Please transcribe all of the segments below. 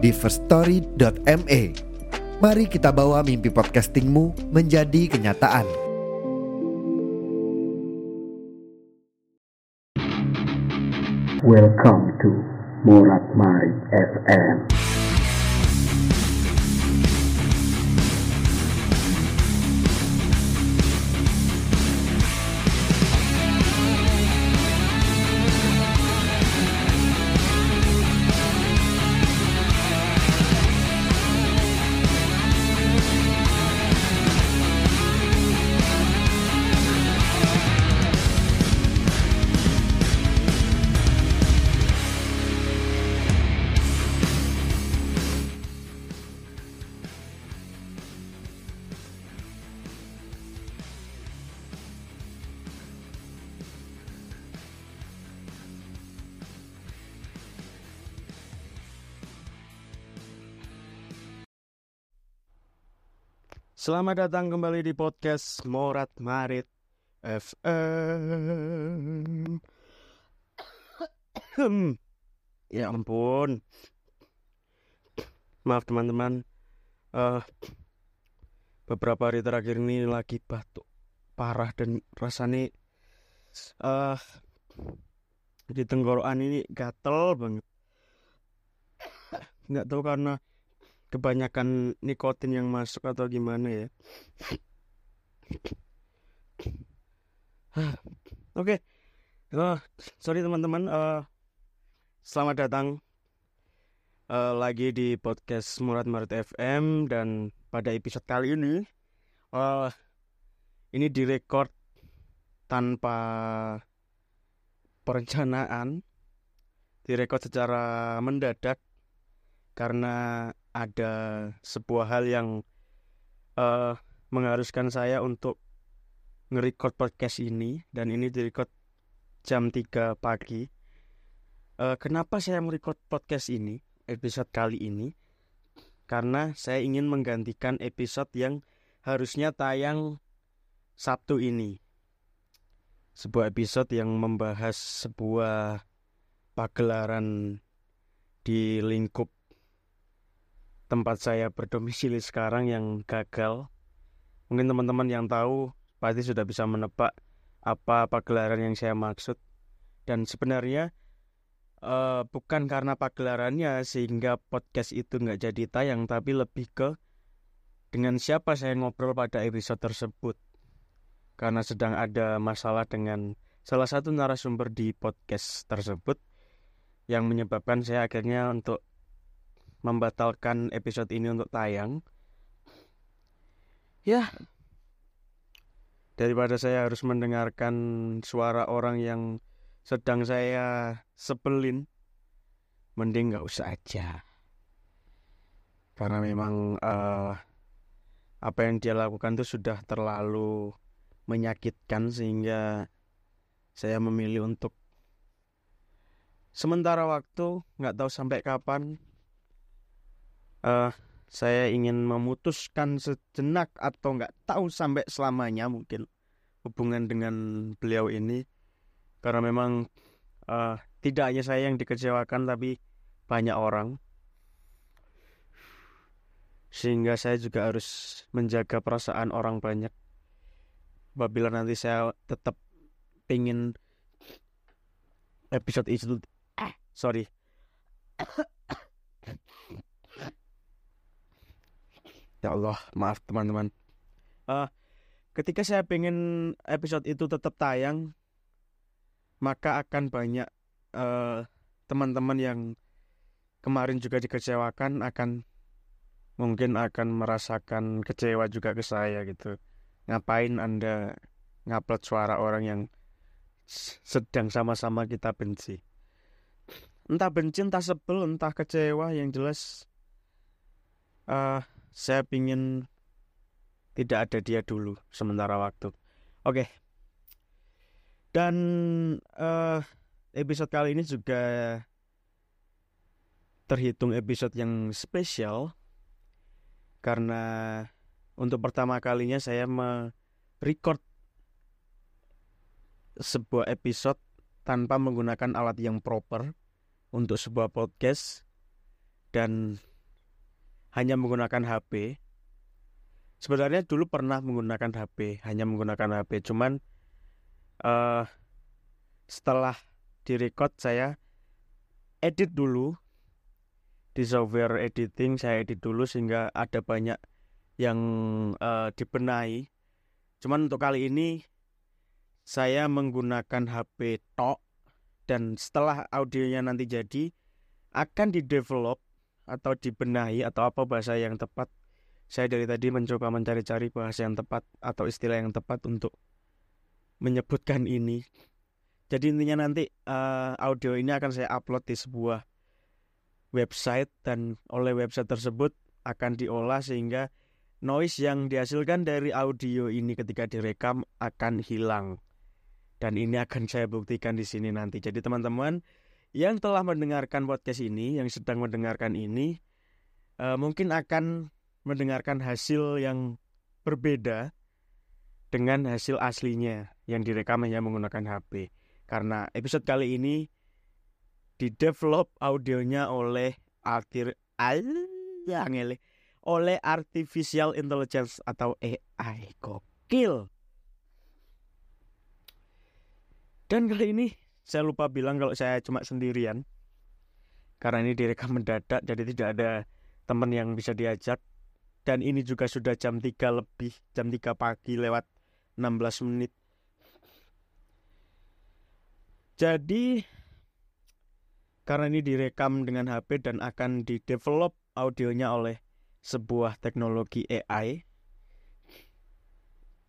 di firststory.me. Mari kita bawa mimpi podcastingmu menjadi kenyataan. Welcome to Marit FM. Selamat datang kembali di podcast Morat Marit FM. ya ampun. Maaf teman-teman. Uh, beberapa hari terakhir ini lagi batuk parah dan rasanya uh, di tenggorokan ini gatel banget. Nggak tahu karena kebanyakan nikotin yang masuk atau gimana ya oke okay. oh, sorry teman-teman uh, selamat datang uh, lagi di podcast Murad Maret FM dan pada episode kali ini uh, ini direkord tanpa perencanaan direkod secara mendadak karena ada sebuah hal yang uh, mengharuskan saya untuk nge-record podcast ini dan ini direcord jam 3 pagi. Uh, kenapa saya merecord podcast ini, episode kali ini? Karena saya ingin menggantikan episode yang harusnya tayang Sabtu ini. Sebuah episode yang membahas sebuah pagelaran di lingkup tempat saya berdomisili sekarang yang gagal. Mungkin teman-teman yang tahu pasti sudah bisa menebak apa pagelaran yang saya maksud. Dan sebenarnya uh, bukan karena pagelarannya sehingga podcast itu nggak jadi tayang, tapi lebih ke dengan siapa saya ngobrol pada episode tersebut. Karena sedang ada masalah dengan salah satu narasumber di podcast tersebut yang menyebabkan saya akhirnya untuk membatalkan episode ini untuk tayang. Ya, daripada saya harus mendengarkan suara orang yang sedang saya sebelin, mending nggak usah aja. Karena memang uh, apa yang dia lakukan itu sudah terlalu menyakitkan sehingga saya memilih untuk sementara waktu nggak tahu sampai kapan uh, saya ingin memutuskan sejenak atau nggak tahu sampai selamanya mungkin hubungan dengan beliau ini. Karena memang uh, tidak hanya saya yang dikecewakan tapi banyak orang. Sehingga saya juga harus menjaga perasaan orang banyak. Apabila nanti saya tetap ingin episode itu eh sorry Ya Allah, maaf teman-teman. Uh, ketika saya pengen episode itu tetap tayang, maka akan banyak eh, teman-teman yang kemarin juga dikecewakan akan mungkin akan merasakan kecewa juga ke saya gitu. Ngapain Anda ngupload suara orang yang sedang sama-sama kita benci? Entah benci, entah sebel, entah kecewa, yang jelas uh, saya ingin tidak ada dia dulu sementara waktu. Oke. Dan uh, episode kali ini juga terhitung episode yang spesial karena untuk pertama kalinya saya merecord sebuah episode tanpa menggunakan alat yang proper untuk sebuah podcast dan hanya menggunakan HP. Sebenarnya dulu pernah menggunakan HP, hanya menggunakan HP, cuman uh, setelah direcord saya edit dulu di software editing saya edit dulu sehingga ada banyak yang uh, dibenahi. Cuman untuk kali ini saya menggunakan HP tok dan setelah audionya nanti jadi akan di develop atau dibenahi atau apa bahasa yang tepat. Saya dari tadi mencoba mencari-cari bahasa yang tepat atau istilah yang tepat untuk menyebutkan ini. Jadi intinya nanti uh, audio ini akan saya upload di sebuah website dan oleh website tersebut akan diolah sehingga noise yang dihasilkan dari audio ini ketika direkam akan hilang. Dan ini akan saya buktikan di sini nanti. Jadi teman-teman, yang telah mendengarkan podcast ini, yang sedang mendengarkan ini, uh, mungkin akan mendengarkan hasil yang berbeda dengan hasil aslinya yang direkam hanya menggunakan HP. Karena episode kali ini didevelop audionya oleh artir oleh artificial intelligence atau AI. Gokil. Dan kali ini saya lupa bilang kalau saya cuma sendirian. Karena ini direkam mendadak jadi tidak ada teman yang bisa diajak. Dan ini juga sudah jam 3 lebih jam 3 pagi lewat 16 menit. Jadi karena ini direkam dengan HP dan akan di develop audionya oleh sebuah teknologi AI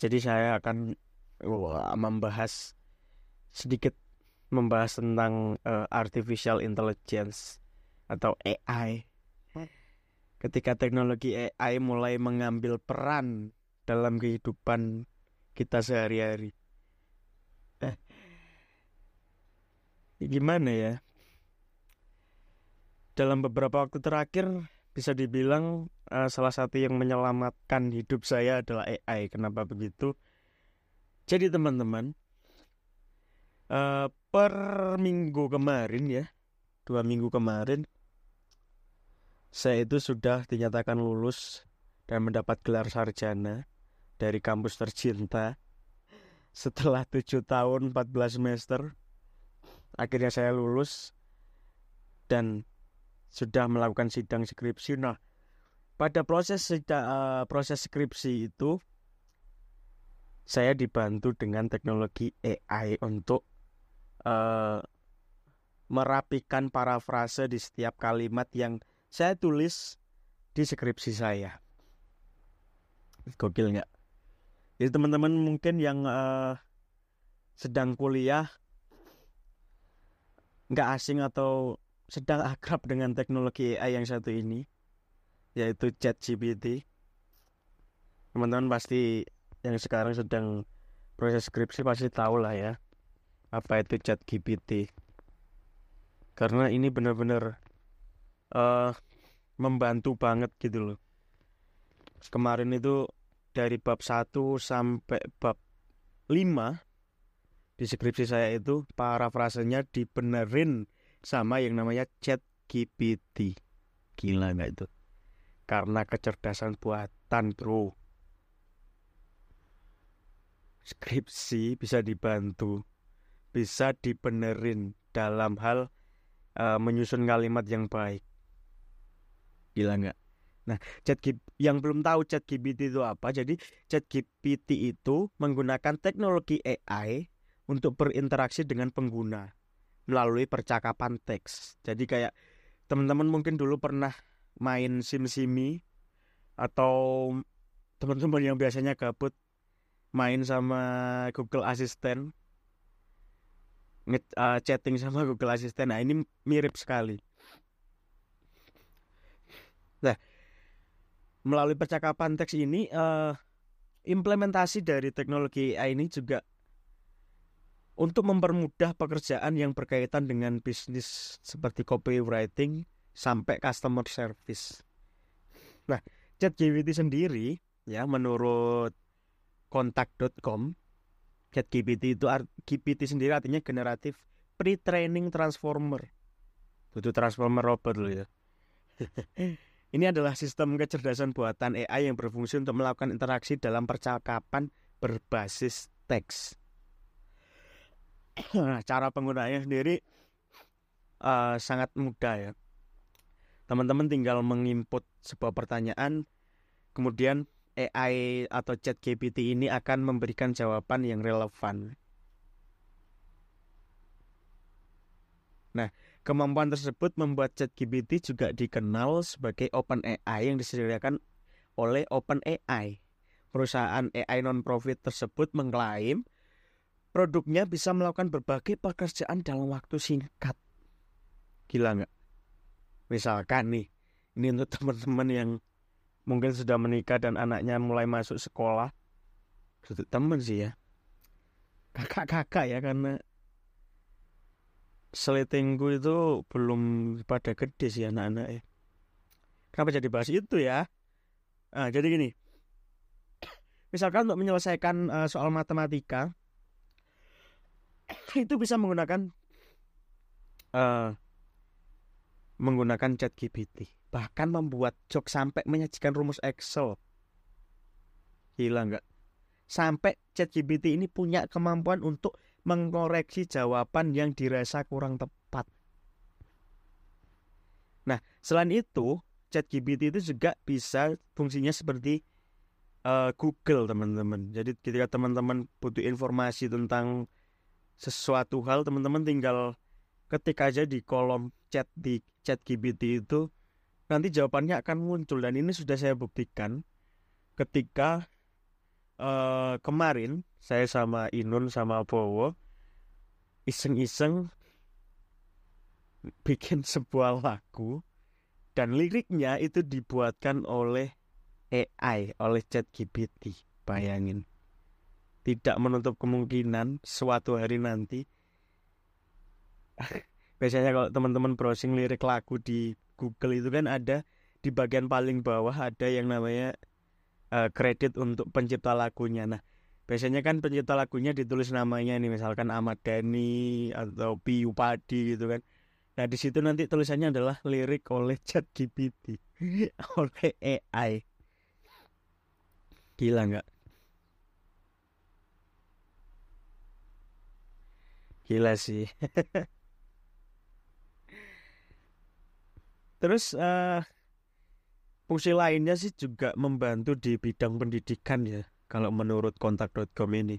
jadi saya akan membahas sedikit membahas tentang uh, artificial intelligence atau AI. Ketika teknologi AI mulai mengambil peran dalam kehidupan kita sehari-hari. Eh, gimana ya? Dalam beberapa waktu terakhir bisa dibilang uh, salah satu yang menyelamatkan hidup saya adalah AI. Kenapa begitu? Jadi teman-teman, uh, per minggu kemarin ya. Dua minggu kemarin saya itu sudah dinyatakan lulus dan mendapat gelar sarjana dari kampus tercinta setelah tujuh tahun 14 semester. Akhirnya saya lulus dan sudah melakukan sidang skripsi. Nah pada proses uh, proses skripsi itu saya dibantu dengan teknologi AI untuk uh, merapikan parafrase di setiap kalimat yang saya tulis di skripsi saya. Gokil nggak? Jadi teman-teman mungkin yang uh, sedang kuliah nggak asing atau sedang akrab dengan teknologi AI yang satu ini, yaitu ChatGPT. Teman-teman pasti yang sekarang sedang proses skripsi pasti tahu lah ya apa itu chat GPT karena ini benar-benar uh, membantu banget gitu loh. Kemarin itu dari bab 1 sampai bab 5 di skripsi saya itu parafrasenya dibenerin sama yang namanya chat GPT gila nggak itu? Karena kecerdasan buatan bro. Skripsi bisa dibantu bisa dibenerin dalam hal uh, menyusun kalimat yang baik. Gila nggak? Nah, chat yang belum tahu chat GPT itu apa, jadi chat GPT itu menggunakan teknologi AI untuk berinteraksi dengan pengguna melalui percakapan teks. Jadi kayak teman-teman mungkin dulu pernah main SimSimi atau teman-teman yang biasanya gabut main sama Google Assistant uh, chatting sama Google Assistant. Nah, ini mirip sekali. Nah, melalui percakapan teks ini uh, implementasi dari teknologi AI ini juga untuk mempermudah pekerjaan yang berkaitan dengan bisnis seperti copywriting sampai customer service. Nah, ChatGPT sendiri ya menurut kontak.com ChatGPT itu GPT sendiri artinya generatif pre-training transformer. Itu transformer robot loh ya. Ini adalah sistem kecerdasan buatan AI yang berfungsi untuk melakukan interaksi dalam percakapan berbasis teks. Nah, cara penggunanya sendiri uh, sangat mudah ya. Teman-teman tinggal menginput sebuah pertanyaan, kemudian AI atau chat GPT ini akan memberikan jawaban yang relevan. Nah, kemampuan tersebut membuat chat GPT juga dikenal sebagai Open AI yang disediakan oleh Open AI. Perusahaan AI non-profit tersebut mengklaim produknya bisa melakukan berbagai pekerjaan dalam waktu singkat. Gila nggak? Misalkan nih, ini untuk teman-teman yang mungkin sudah menikah dan anaknya mulai masuk sekolah. Untuk teman sih ya. Kakak-kakak ya karena seletingku itu belum pada gede sih anak-anak ya. Kenapa jadi bahas itu ya? Nah, jadi gini. Misalkan untuk menyelesaikan uh, soal matematika, itu bisa menggunakan uh, menggunakan chat GPT bahkan membuat jok sampai menyajikan rumus Excel. Gila nggak? Sampai chat GPT ini punya kemampuan untuk mengkoreksi jawaban yang dirasa kurang tepat. Nah selain itu chat GPT itu juga bisa fungsinya seperti uh, Google teman-teman. Jadi ketika teman-teman butuh informasi tentang sesuatu hal teman-teman tinggal ketik aja di kolom chat di chat GPT itu nanti jawabannya akan muncul dan ini sudah saya buktikan ketika uh, kemarin saya sama Inun sama Bowo iseng-iseng bikin sebuah lagu dan liriknya itu dibuatkan oleh AI oleh chat GPT bayangin tidak menutup kemungkinan suatu hari nanti biasanya kalau teman-teman browsing lirik lagu di Google itu kan ada di bagian paling bawah ada yang namanya uh, kredit untuk pencipta lagunya. Nah biasanya kan pencipta lagunya ditulis namanya nih misalkan Ahmad Dhani atau Piyu Padi gitu kan. Nah di situ nanti tulisannya adalah lirik oleh Chat GPT oleh AI gila nggak? Gila sih. Terus uh, fungsi lainnya sih juga membantu di bidang pendidikan ya. Kalau menurut kontak.com ini.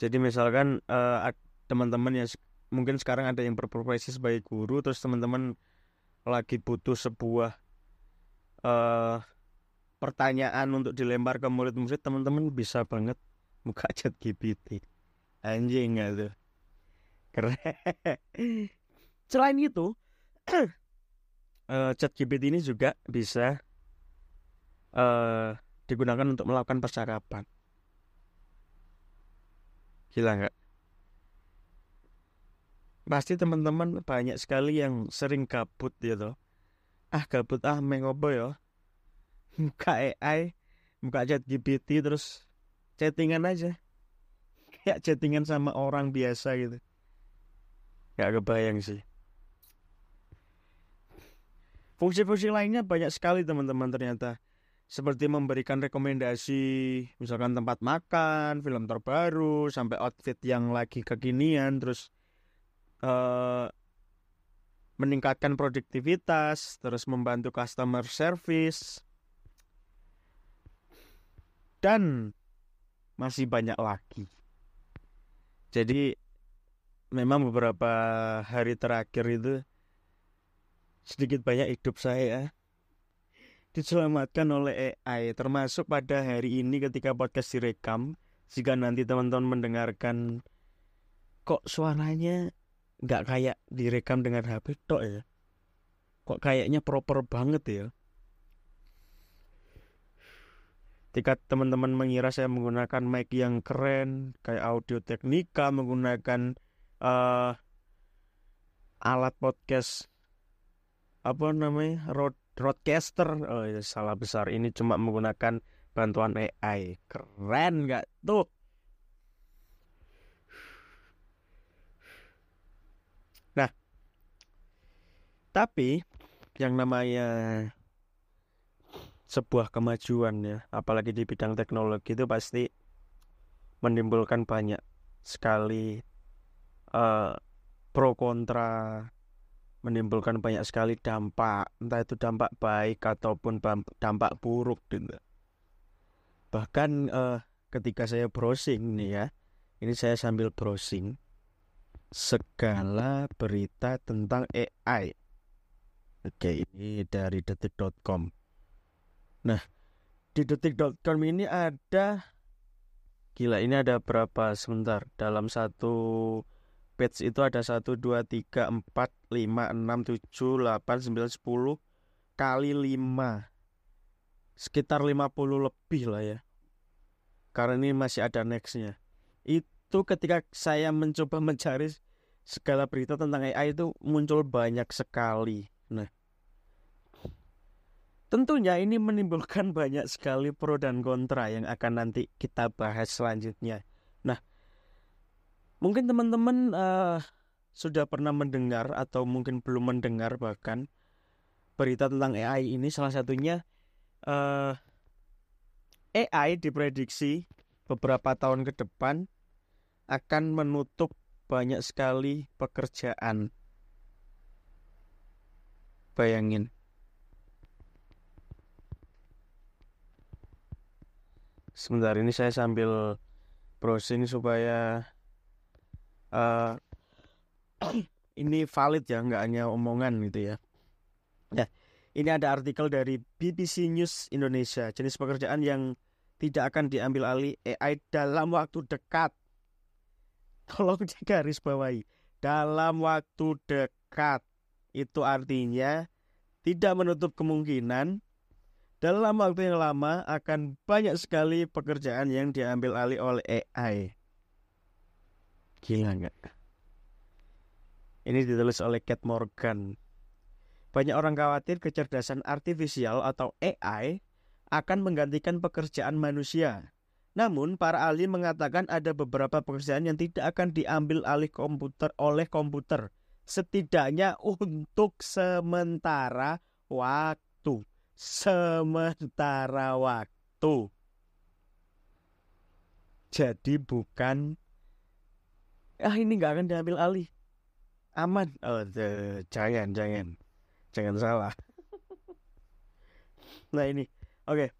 Jadi misalkan uh, teman-teman yang mungkin sekarang ada yang berprofesi sebagai guru, terus teman-teman lagi butuh sebuah uh, pertanyaan untuk dilempar ke murid-murid, teman-teman bisa banget buka chat GPT. Anjing gak tuh? Keren. Selain itu, uh, chat GPT ini juga bisa uh, digunakan untuk melakukan percakapan. Gila nggak? Pasti teman-teman banyak sekali yang sering gabut gitu. Ah gabut ah mengopo ya. Muka AI, muka chat GPT terus chattingan aja kayak chattingan sama orang biasa gitu Gak kebayang sih Fungsi-fungsi lainnya banyak sekali teman-teman ternyata. Seperti memberikan rekomendasi Misalkan tempat makan, film terbaru Sampai outfit yang lagi kekinian Terus uh, Meningkatkan produktivitas Terus membantu customer service. Dan masih banyak lagi. Jadi memang beberapa hari terakhir itu sedikit banyak hidup saya. Diselamatkan oleh AI termasuk pada hari ini ketika podcast direkam. Jika nanti teman-teman mendengarkan kok suaranya nggak kayak direkam dengan HP tok ya? Kok kayaknya proper banget ya? Ketika teman-teman mengira saya menggunakan mic yang keren kayak audio teknika menggunakan uh, alat podcast apa namanya road roadcaster. Oh ya salah besar. Ini cuma menggunakan bantuan AI keren nggak tuh? Nah tapi yang namanya sebuah kemajuan ya apalagi di bidang teknologi itu pasti menimbulkan banyak sekali uh, pro kontra menimbulkan banyak sekali dampak entah itu dampak baik ataupun dampak buruk gitu. Bahkan uh, ketika saya browsing nih ya ini saya sambil browsing segala berita tentang AI oke ini dari detik.com Nah, di detik.com ini ada gila ini ada berapa? Sebentar dalam satu page itu ada 1 2 3 4 5 6 7 8 9 10 kali 5 sekitar 50 lebih lah ya. Karena ini masih ada nextnya. Itu ketika saya mencoba mencari segala berita tentang AI itu muncul banyak sekali. Nah Tentunya ini menimbulkan banyak sekali pro dan kontra yang akan nanti kita bahas selanjutnya. Nah, mungkin teman-teman uh, sudah pernah mendengar atau mungkin belum mendengar bahkan berita tentang AI ini salah satunya uh, eh, AI diprediksi beberapa tahun ke depan akan menutup banyak sekali pekerjaan. Bayangin sebentar ini saya sambil browsing supaya uh, ini valid ya nggak hanya omongan gitu ya. Ya ini ada artikel dari BBC News Indonesia. Jenis pekerjaan yang tidak akan diambil alih AI dalam waktu dekat. Tolong garis bawahi. Dalam waktu dekat. Itu artinya tidak menutup kemungkinan dalam waktu yang lama akan banyak sekali pekerjaan yang diambil alih oleh AI. Gila nggak? Ini ditulis oleh Cat Morgan. Banyak orang khawatir kecerdasan artifisial atau AI akan menggantikan pekerjaan manusia. Namun, para ahli mengatakan ada beberapa pekerjaan yang tidak akan diambil alih komputer oleh komputer, setidaknya untuk sementara waktu sementara waktu. Jadi bukan ah ini nggak akan diambil alih. Aman. Oh, the, jangan, jangan. Jangan salah. nah ini. Oke. Okay.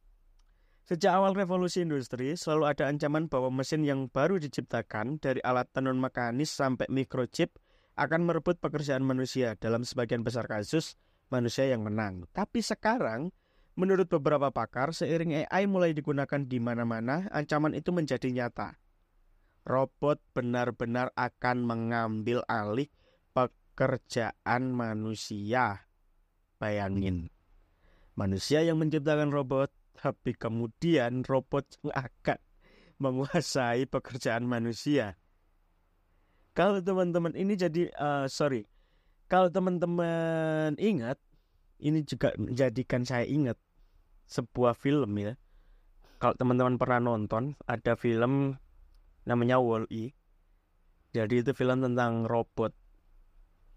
Sejak awal revolusi industri, selalu ada ancaman bahwa mesin yang baru diciptakan dari alat tenun mekanis sampai microchip akan merebut pekerjaan manusia. Dalam sebagian besar kasus, manusia yang menang. Tapi sekarang, menurut beberapa pakar, seiring AI mulai digunakan di mana-mana, ancaman itu menjadi nyata. Robot benar-benar akan mengambil alih pekerjaan manusia. Bayangin, manusia yang menciptakan robot, tapi kemudian robot yang akan menguasai pekerjaan manusia. Kalau teman-teman ini jadi, uh, sorry, kalau teman-teman ingat, ini juga menjadikan saya ingat sebuah film ya. Kalau teman-teman pernah nonton, ada film namanya Wall-E. Jadi itu film tentang robot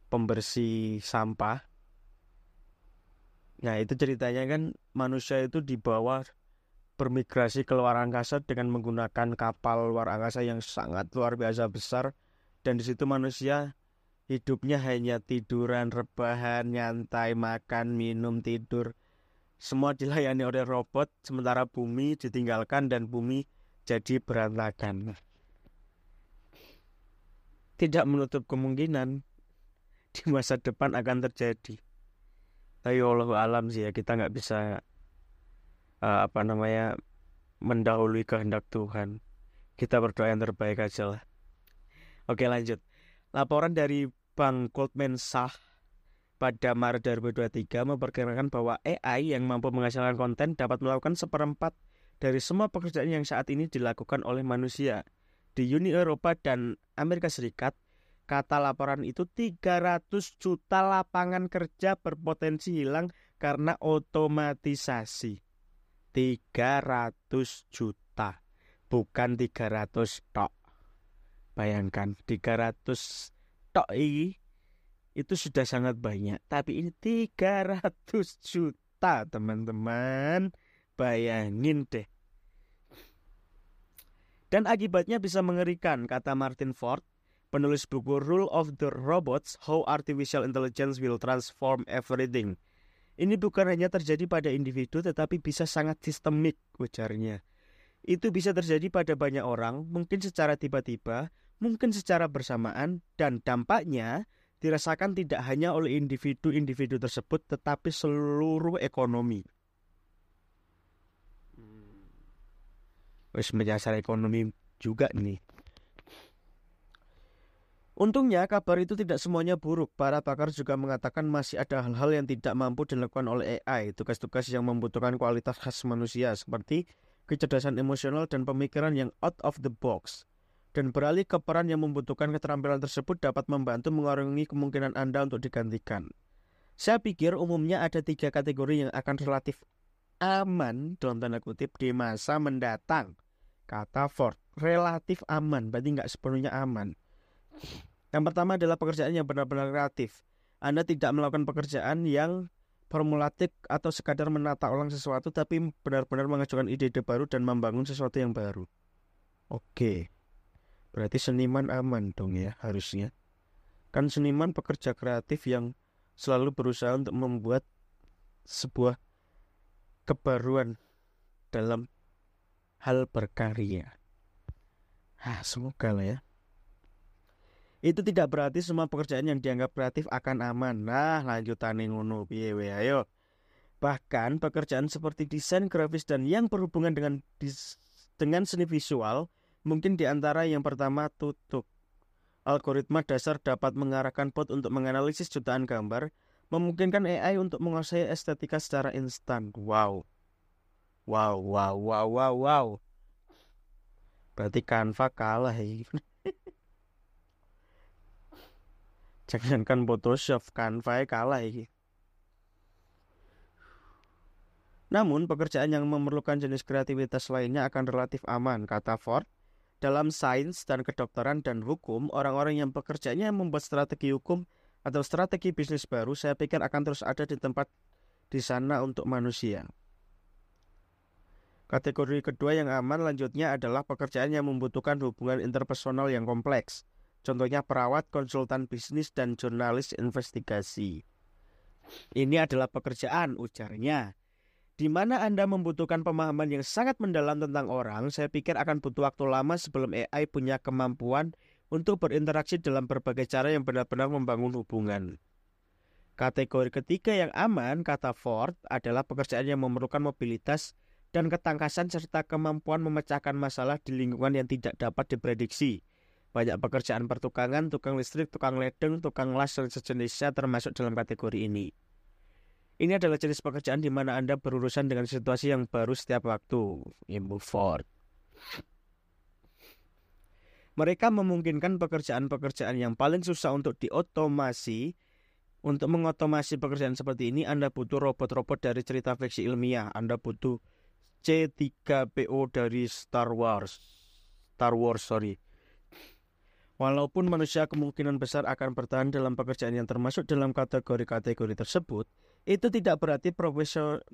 pembersih sampah. Nah itu ceritanya kan manusia itu dibawa bermigrasi ke luar angkasa dengan menggunakan kapal luar angkasa yang sangat luar biasa besar dan di situ manusia Hidupnya hanya tiduran, rebahan, nyantai, makan, minum, tidur. Semua dilayani oleh robot, sementara bumi ditinggalkan dan bumi jadi berantakan. Tidak menutup kemungkinan di masa depan akan terjadi. Tapi Allah alam sih ya kita nggak bisa uh, apa namanya mendahului kehendak Tuhan. Kita berdoa yang terbaik aja lah. Oke lanjut. Laporan dari Bank Goldman Sachs pada Maret 2023 memperkirakan bahwa AI yang mampu menghasilkan konten dapat melakukan seperempat dari semua pekerjaan yang saat ini dilakukan oleh manusia. Di Uni Eropa dan Amerika Serikat, kata laporan itu 300 juta lapangan kerja berpotensi hilang karena otomatisasi. 300 juta, bukan 300 tok. Bayangkan 300 tok ini itu sudah sangat banyak, tapi ini 300 juta, teman-teman. Bayangin deh. Dan akibatnya bisa mengerikan, kata Martin Ford, penulis buku Rule of the Robots, How Artificial Intelligence Will Transform Everything. Ini bukan hanya terjadi pada individu, tetapi bisa sangat sistemik, ujarnya. Itu bisa terjadi pada banyak orang, mungkin secara tiba-tiba, mungkin secara bersamaan, dan dampaknya dirasakan tidak hanya oleh individu-individu tersebut tetapi seluruh ekonomi. Wes menyasar ekonomi juga nih. Untungnya kabar itu tidak semuanya buruk. Para pakar juga mengatakan masih ada hal-hal yang tidak mampu dilakukan oleh AI, tugas-tugas yang membutuhkan kualitas khas manusia seperti kecerdasan emosional dan pemikiran yang out of the box dan beralih ke peran yang membutuhkan keterampilan tersebut dapat membantu mengurangi kemungkinan Anda untuk digantikan. Saya pikir umumnya ada tiga kategori yang akan relatif aman dalam tanda kutip di masa mendatang. Kata Ford, relatif aman, berarti nggak sepenuhnya aman. Yang pertama adalah pekerjaan yang benar-benar kreatif. Anda tidak melakukan pekerjaan yang formulatik atau sekadar menata ulang sesuatu, tapi benar-benar mengajukan ide-ide baru dan membangun sesuatu yang baru. Oke. Berarti seniman aman dong ya harusnya. Kan seniman pekerja kreatif yang selalu berusaha untuk membuat sebuah kebaruan dalam hal berkarya. Ah, semoga lah ya. Itu tidak berarti semua pekerjaan yang dianggap kreatif akan aman. Nah, lanjutan ngono piye ayo. Bahkan pekerjaan seperti desain grafis dan yang berhubungan dengan dengan seni visual Mungkin di antara yang pertama tutup. Algoritma dasar dapat mengarahkan bot untuk menganalisis jutaan gambar, memungkinkan AI untuk menguasai estetika secara instan. Wow. Wow, wow, wow, wow, wow. Berarti Canva kalah ya. Jangankan Photoshop, Canva kalah ya. Namun, pekerjaan yang memerlukan jenis kreativitas lainnya akan relatif aman, kata Ford. Dalam sains dan kedokteran dan hukum, orang-orang yang pekerjaannya membuat strategi hukum atau strategi bisnis baru, saya pikir akan terus ada di tempat di sana untuk manusia. Kategori kedua yang aman lanjutnya adalah pekerjaan yang membutuhkan hubungan interpersonal yang kompleks. Contohnya perawat, konsultan bisnis, dan jurnalis investigasi. Ini adalah pekerjaan, ujarnya di mana Anda membutuhkan pemahaman yang sangat mendalam tentang orang, saya pikir akan butuh waktu lama sebelum AI punya kemampuan untuk berinteraksi dalam berbagai cara yang benar-benar membangun hubungan. Kategori ketiga yang aman, kata Ford, adalah pekerjaan yang memerlukan mobilitas dan ketangkasan serta kemampuan memecahkan masalah di lingkungan yang tidak dapat diprediksi. Banyak pekerjaan pertukangan, tukang listrik, tukang ledeng, tukang las, dan sejenisnya termasuk dalam kategori ini. Ini adalah jenis pekerjaan di mana Anda berurusan dengan situasi yang baru setiap waktu. Ibu Ford. Mereka memungkinkan pekerjaan-pekerjaan yang paling susah untuk diotomasi. Untuk mengotomasi pekerjaan seperti ini, Anda butuh robot-robot dari cerita fiksi ilmiah. Anda butuh C3PO dari Star Wars. Star Wars, sorry. Walaupun manusia kemungkinan besar akan bertahan dalam pekerjaan yang termasuk dalam kategori-kategori tersebut, itu tidak berarti profesor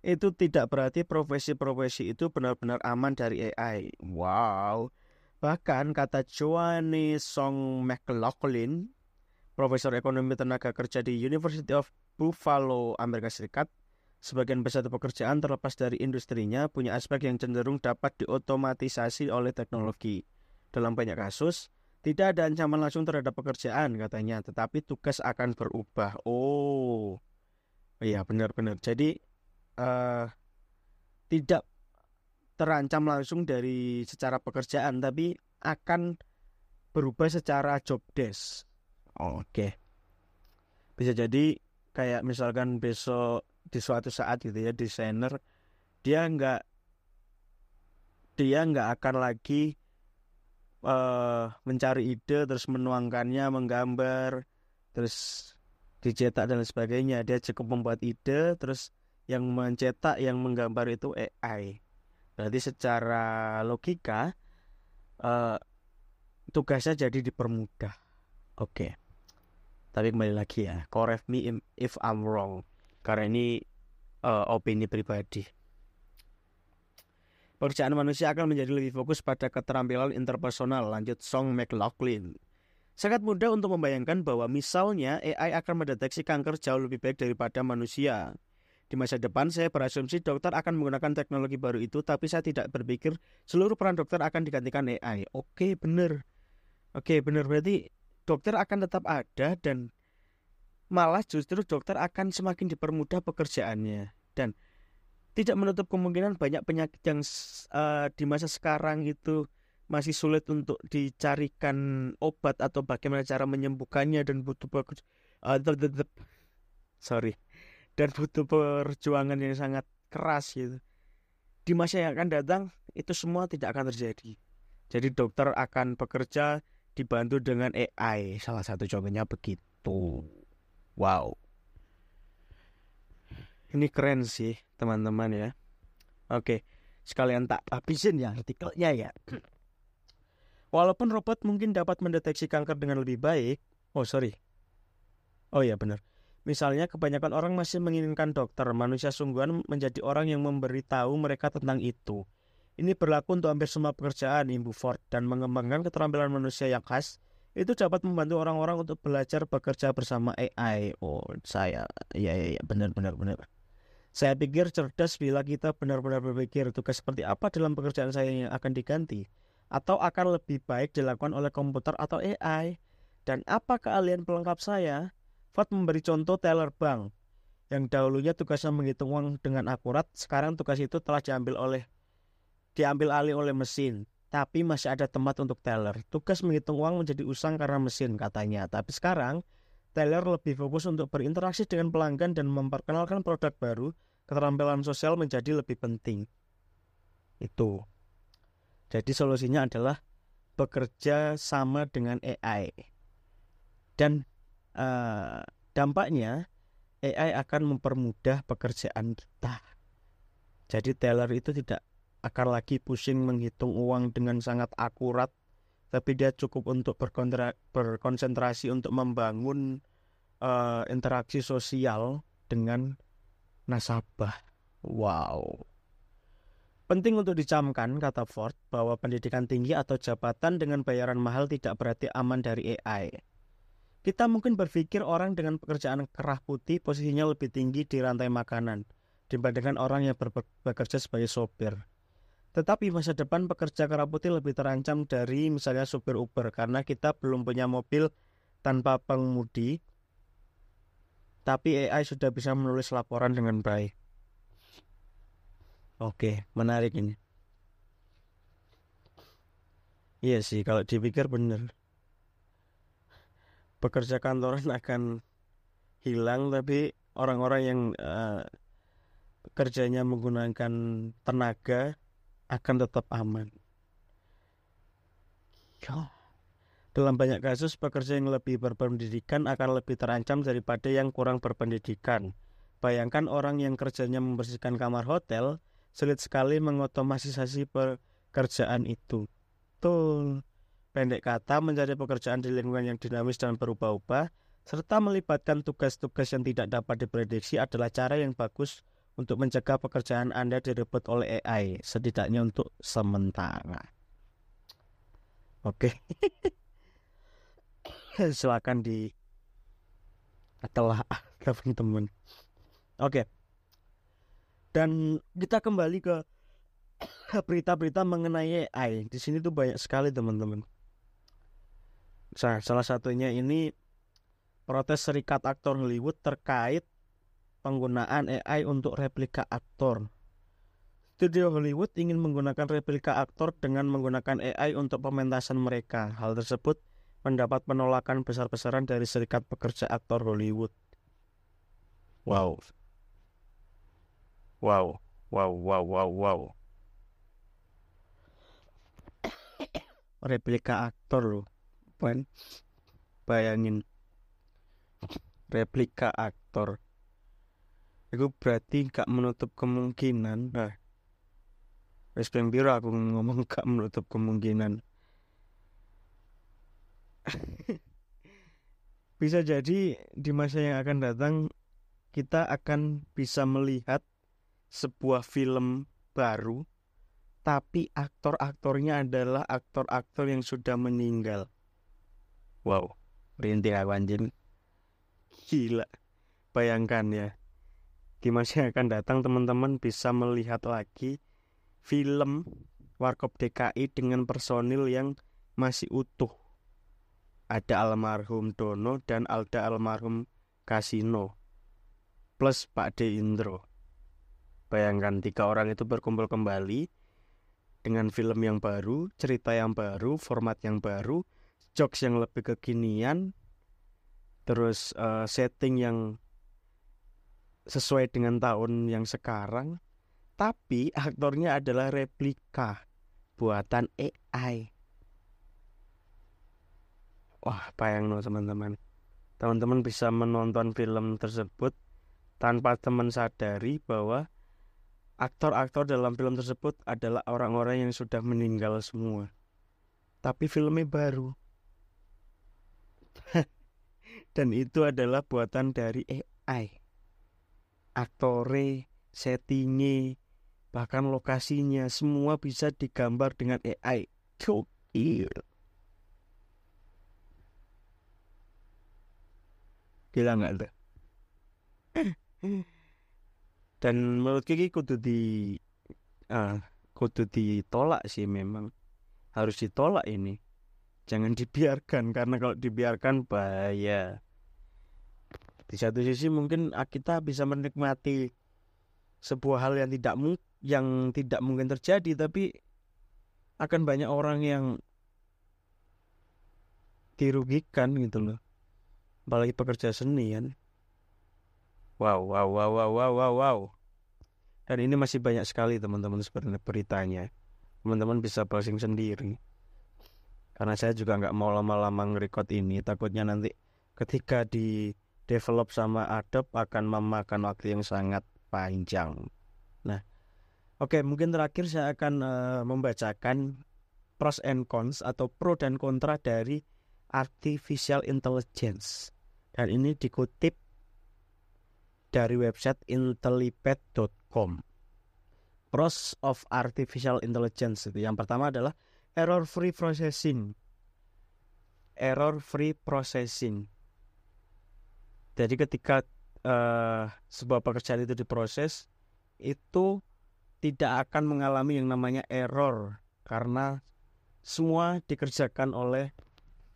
itu tidak berarti profesi-profesi itu benar-benar aman dari AI. Wow. Bahkan kata Joanne Song McLaughlin, profesor ekonomi tenaga kerja di University of Buffalo, Amerika Serikat, sebagian besar pekerjaan terlepas dari industrinya punya aspek yang cenderung dapat diotomatisasi oleh teknologi. Dalam banyak kasus, tidak ada ancaman langsung terhadap pekerjaan katanya, tetapi tugas akan berubah. Oh, iya benar-benar. Jadi uh, tidak terancam langsung dari secara pekerjaan, tapi akan berubah secara job desk. Oke. Okay. bisa jadi kayak misalkan besok di suatu saat gitu ya desainer dia nggak dia nggak akan lagi uh, mencari ide terus menuangkannya menggambar terus dicetak dan sebagainya. Dia cukup membuat ide terus yang mencetak yang menggambar itu AI berarti secara logika uh, tugasnya jadi dipermudah. Oke. Okay. tapi kembali lagi ya correct me if I'm wrong karena ini uh, opini pribadi Pekerjaan manusia akan menjadi lebih fokus pada keterampilan interpersonal, lanjut Song McLaughlin. Sangat mudah untuk membayangkan bahwa misalnya AI akan mendeteksi kanker jauh lebih baik daripada manusia. Di masa depan saya berasumsi dokter akan menggunakan teknologi baru itu, tapi saya tidak berpikir seluruh peran dokter akan digantikan AI. Oke, benar. Oke, benar. Berarti dokter akan tetap ada dan malah justru dokter akan semakin dipermudah pekerjaannya. Dan tidak menutup kemungkinan banyak penyakit yang uh, di masa sekarang itu masih sulit untuk dicarikan obat atau bagaimana cara menyembuhkannya dan butuh uh, sorry dan butuh perjuangan yang sangat keras gitu. Di masa yang akan datang itu semua tidak akan terjadi. Jadi dokter akan bekerja dibantu dengan AI. Salah satu contohnya begitu. Wow. Ini keren sih teman-teman ya. Oke, sekalian tak habisin ya artikelnya ya. Walaupun robot mungkin dapat mendeteksi kanker dengan lebih baik. Oh sorry. Oh ya benar. Misalnya kebanyakan orang masih menginginkan dokter, manusia sungguhan menjadi orang yang memberitahu mereka tentang itu. Ini berlaku untuk hampir semua pekerjaan Ibu Ford dan mengembangkan keterampilan manusia yang khas itu dapat membantu orang-orang untuk belajar bekerja bersama AI. Oh, saya ya ya, ya benar benar benar. Saya pikir cerdas bila kita benar-benar berpikir tugas seperti apa dalam pekerjaan saya yang akan diganti atau akan lebih baik dilakukan oleh komputer atau AI. Dan apa keahlian pelengkap saya? Ford memberi contoh teller bank yang dahulunya tugasnya menghitung uang dengan akurat, sekarang tugas itu telah diambil oleh diambil alih oleh mesin. Tapi masih ada tempat untuk teller. Tugas menghitung uang menjadi usang karena mesin katanya. Tapi sekarang Taylor lebih fokus untuk berinteraksi dengan pelanggan dan memperkenalkan produk baru, keterampilan sosial menjadi lebih penting. Itu. Jadi solusinya adalah bekerja sama dengan AI. Dan uh, dampaknya AI akan mempermudah pekerjaan kita. Jadi teller itu tidak akan lagi pusing menghitung uang dengan sangat akurat tapi dia cukup untuk berkonsentrasi untuk membangun uh, interaksi sosial dengan nasabah. Wow. Penting untuk dicamkan, kata Ford, bahwa pendidikan tinggi atau jabatan dengan bayaran mahal tidak berarti aman dari AI. Kita mungkin berpikir orang dengan pekerjaan kerah putih posisinya lebih tinggi di rantai makanan dibandingkan orang yang bekerja sebagai sopir. Tetapi masa depan pekerja kerah putih lebih terancam dari misalnya supir Uber karena kita belum punya mobil tanpa pengemudi, tapi AI sudah bisa menulis laporan dengan baik. Oke, menarik ini. Iya sih, kalau dipikir benar. Pekerja kantoran akan hilang, tapi orang-orang yang uh, kerjanya menggunakan tenaga akan tetap aman. Dalam banyak kasus, pekerja yang lebih berpendidikan akan lebih terancam daripada yang kurang berpendidikan. Bayangkan orang yang kerjanya membersihkan kamar hotel, sulit sekali mengotomatisasi pekerjaan itu. Tuh, pendek kata mencari pekerjaan di lingkungan yang dinamis dan berubah-ubah, serta melibatkan tugas-tugas yang tidak dapat diprediksi adalah cara yang bagus untuk mencegah pekerjaan Anda direbut oleh AI, setidaknya untuk sementara. Oke. Silakan di telah teman-teman. Oke. Dan kita kembali ke berita-berita mengenai AI. Di sini tuh banyak sekali teman-teman. salah satunya ini protes serikat aktor Hollywood terkait penggunaan AI untuk replika aktor. Studio Hollywood ingin menggunakan replika aktor dengan menggunakan AI untuk pementasan mereka. Hal tersebut mendapat penolakan besar-besaran dari Serikat Pekerja Aktor Hollywood. Wow. Wow, wow, wow, wow, wow. Replika aktor loh. Bayangin. Replika aktor. Itu berarti gak menutup kemungkinan. Nah, wis ping piro aku ngomong gak menutup kemungkinan. bisa jadi di masa yang akan datang kita akan bisa melihat sebuah film baru tapi aktor-aktornya adalah aktor-aktor yang sudah meninggal. Wow, rintik aku anjing. Gila. Bayangkan ya. Di masa yang akan datang teman-teman bisa melihat lagi film Warkop DKI dengan personil yang masih utuh ada almarhum Dono dan ada almarhum Kasino plus Pak De Indro. Bayangkan tiga orang itu berkumpul kembali dengan film yang baru, cerita yang baru, format yang baru, jokes yang lebih kekinian, terus uh, setting yang sesuai dengan tahun yang sekarang, tapi aktornya adalah replika buatan AI. Wah, bayang no teman-teman. Teman-teman bisa menonton film tersebut tanpa teman sadari bahwa aktor-aktor dalam film tersebut adalah orang-orang yang sudah meninggal semua. Tapi filmnya baru. Dan itu adalah buatan dari AI. Aktore, settingnya, bahkan lokasinya semua bisa digambar dengan AI. Gokil. Gila nggak tuh? Dan menurut Kiki kudu di uh, kudu ditolak sih memang harus ditolak ini. Jangan dibiarkan karena kalau dibiarkan bahaya. Di satu sisi mungkin ah, kita bisa menikmati sebuah hal yang tidak yang tidak mungkin terjadi tapi akan banyak orang yang dirugikan gitu loh. Apalagi pekerja seni kan. Wow wow wow wow wow wow wow. Dan ini masih banyak sekali teman-teman sebenarnya beritanya. Teman-teman bisa browsing sendiri. Karena saya juga nggak mau lama-lama ngerekod ini. Takutnya nanti ketika di develop sama Adobe akan memakan waktu yang sangat panjang nah oke okay, mungkin terakhir saya akan uh, membacakan pros and cons atau pro dan kontra dari artificial intelligence dan ini dikutip dari website intelipad.com. Pros of artificial intelligence itu yang pertama adalah error free processing. Error free processing. Jadi ketika uh, sebuah pekerjaan itu diproses itu tidak akan mengalami yang namanya error karena semua dikerjakan oleh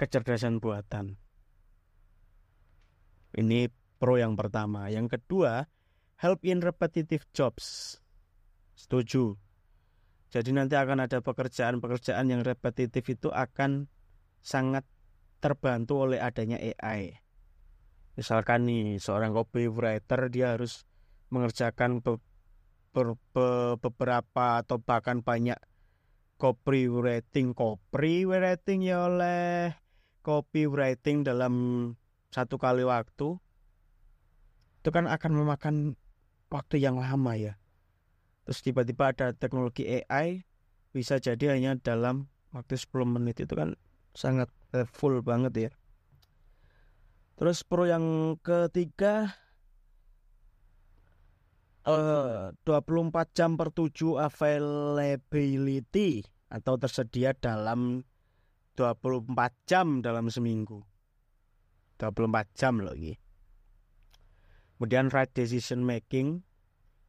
kecerdasan buatan. Ini pro yang pertama. Yang kedua, help in repetitive jobs. Setuju. Jadi nanti akan ada pekerjaan-pekerjaan yang repetitif itu akan sangat terbantu oleh adanya AI. Misalkan nih seorang copywriter dia harus mengerjakan be, be, be, beberapa atau bahkan banyak copywriting copywriting ya oleh copywriting dalam satu kali waktu itu kan akan memakan waktu yang lama ya. Terus tiba-tiba ada teknologi AI bisa jadi hanya dalam waktu 10 menit itu kan sangat full banget ya. Terus pro yang ketiga uh, 24 jam per 7 availability atau tersedia dalam 24 jam dalam seminggu. 24 jam loh ini. Kemudian right decision making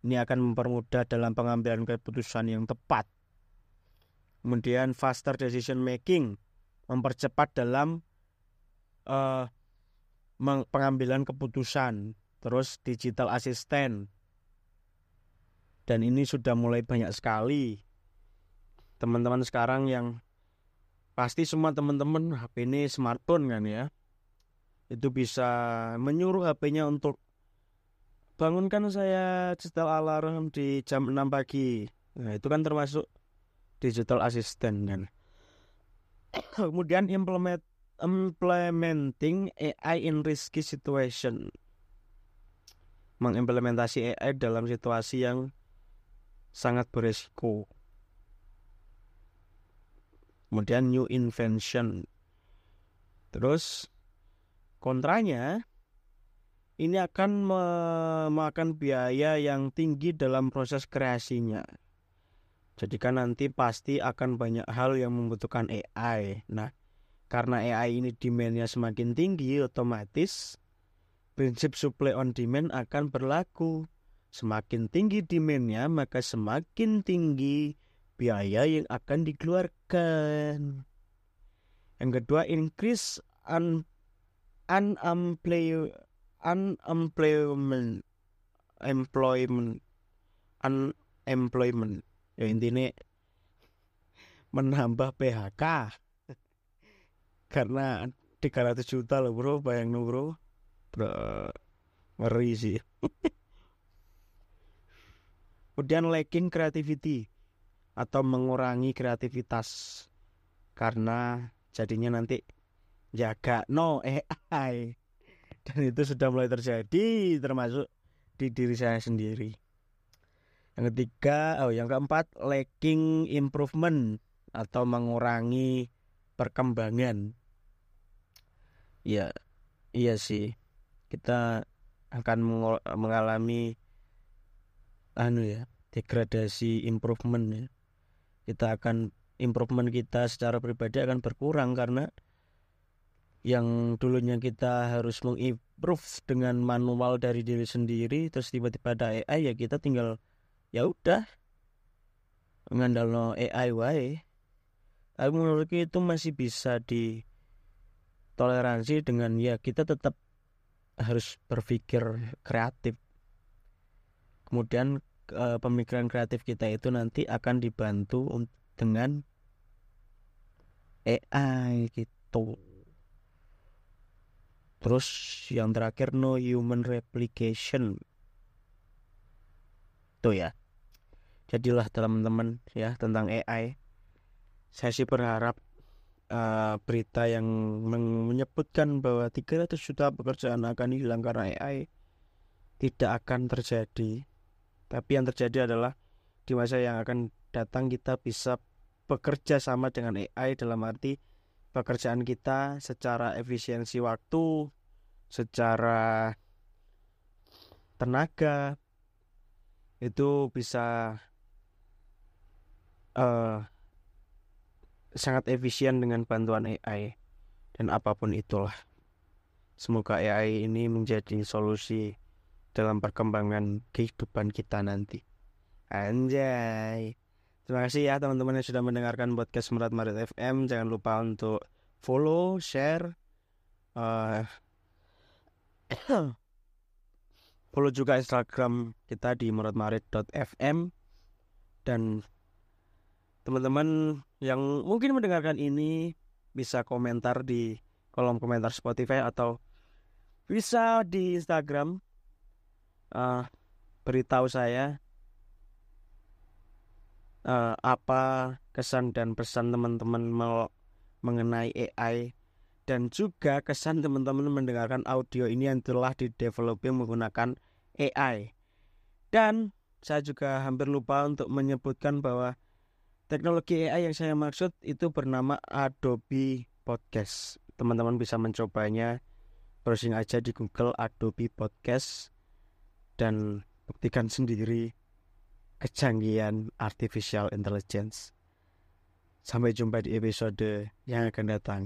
ini akan mempermudah dalam pengambilan keputusan yang tepat. Kemudian faster decision making mempercepat dalam uh, pengambilan keputusan. Terus digital assistant dan ini sudah mulai banyak sekali teman-teman sekarang yang pasti semua teman-teman HP ini smartphone kan ya itu bisa menyuruh HP-nya untuk bangunkan saya digital alarm di jam 6 pagi. Nah, itu kan termasuk digital assistant kan. Kemudian implement implementing AI in risky situation. Mengimplementasi AI dalam situasi yang sangat beresiko. Kemudian new invention. Terus kontranya ini akan memakan biaya yang tinggi dalam proses kreasinya. Jadi kan nanti pasti akan banyak hal yang membutuhkan AI. Nah, karena AI ini demandnya semakin tinggi, otomatis prinsip supply on demand akan berlaku. Semakin tinggi demandnya, maka semakin tinggi biaya yang akan dikeluarkan. Yang kedua, increase un unemployment unemployment employment unemployment ya intinya menambah PHK karena 300 juta loh bro. Bayang lo bro. Bro ngeri sih. Kemudian lacking creativity atau mengurangi kreativitas karena jadinya nanti jaga no AI dan itu sudah mulai terjadi termasuk di diri saya sendiri. Yang ketiga, oh yang keempat lacking improvement atau mengurangi perkembangan. Ya, iya sih. Kita akan mengalami anu ya, degradasi improvement ya. Kita akan improvement kita secara pribadi akan berkurang karena yang dulunya kita harus mengimprove dengan manual dari diri sendiri terus tiba-tiba ada AI ya kita tinggal ya udah ngandalno AI wae aku menurutku itu masih bisa ditoleransi dengan ya kita tetap harus berpikir kreatif. Kemudian pemikiran kreatif kita itu nanti akan dibantu dengan AI gitu. Terus yang terakhir no human replication. Tuh ya. Jadilah teman-teman ya tentang AI saya sih berharap uh, berita yang menyebutkan bahwa 300 juta pekerjaan akan hilang karena AI tidak akan terjadi. Tapi yang terjadi adalah di masa yang akan datang kita bisa bekerja sama dengan AI dalam arti pekerjaan kita secara efisiensi waktu secara tenaga itu bisa uh, sangat efisien dengan bantuan AI dan apa pun itulah. Semoga AI ini menjadi solusi dalam perkembangan kehidupan kita nanti. Anjay. Terima kasih ya teman-teman yang sudah mendengarkan podcast Merat Marit FM. Jangan lupa untuk follow, share, uh, follow juga Instagram kita di muradmarit.fm dan teman-teman yang mungkin mendengarkan ini bisa komentar di kolom komentar Spotify atau bisa di Instagram uh, beritahu saya uh, apa kesan dan pesan teman-teman mengenai AI dan juga kesan teman-teman mendengarkan audio ini yang telah dideveloping menggunakan AI. Dan saya juga hampir lupa untuk menyebutkan bahwa Teknologi AI yang saya maksud itu bernama Adobe Podcast. Teman-teman bisa mencobanya browsing aja di Google Adobe Podcast dan buktikan sendiri kecanggihan artificial intelligence. Sampai jumpa di episode yang akan datang.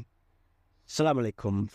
Assalamualaikum.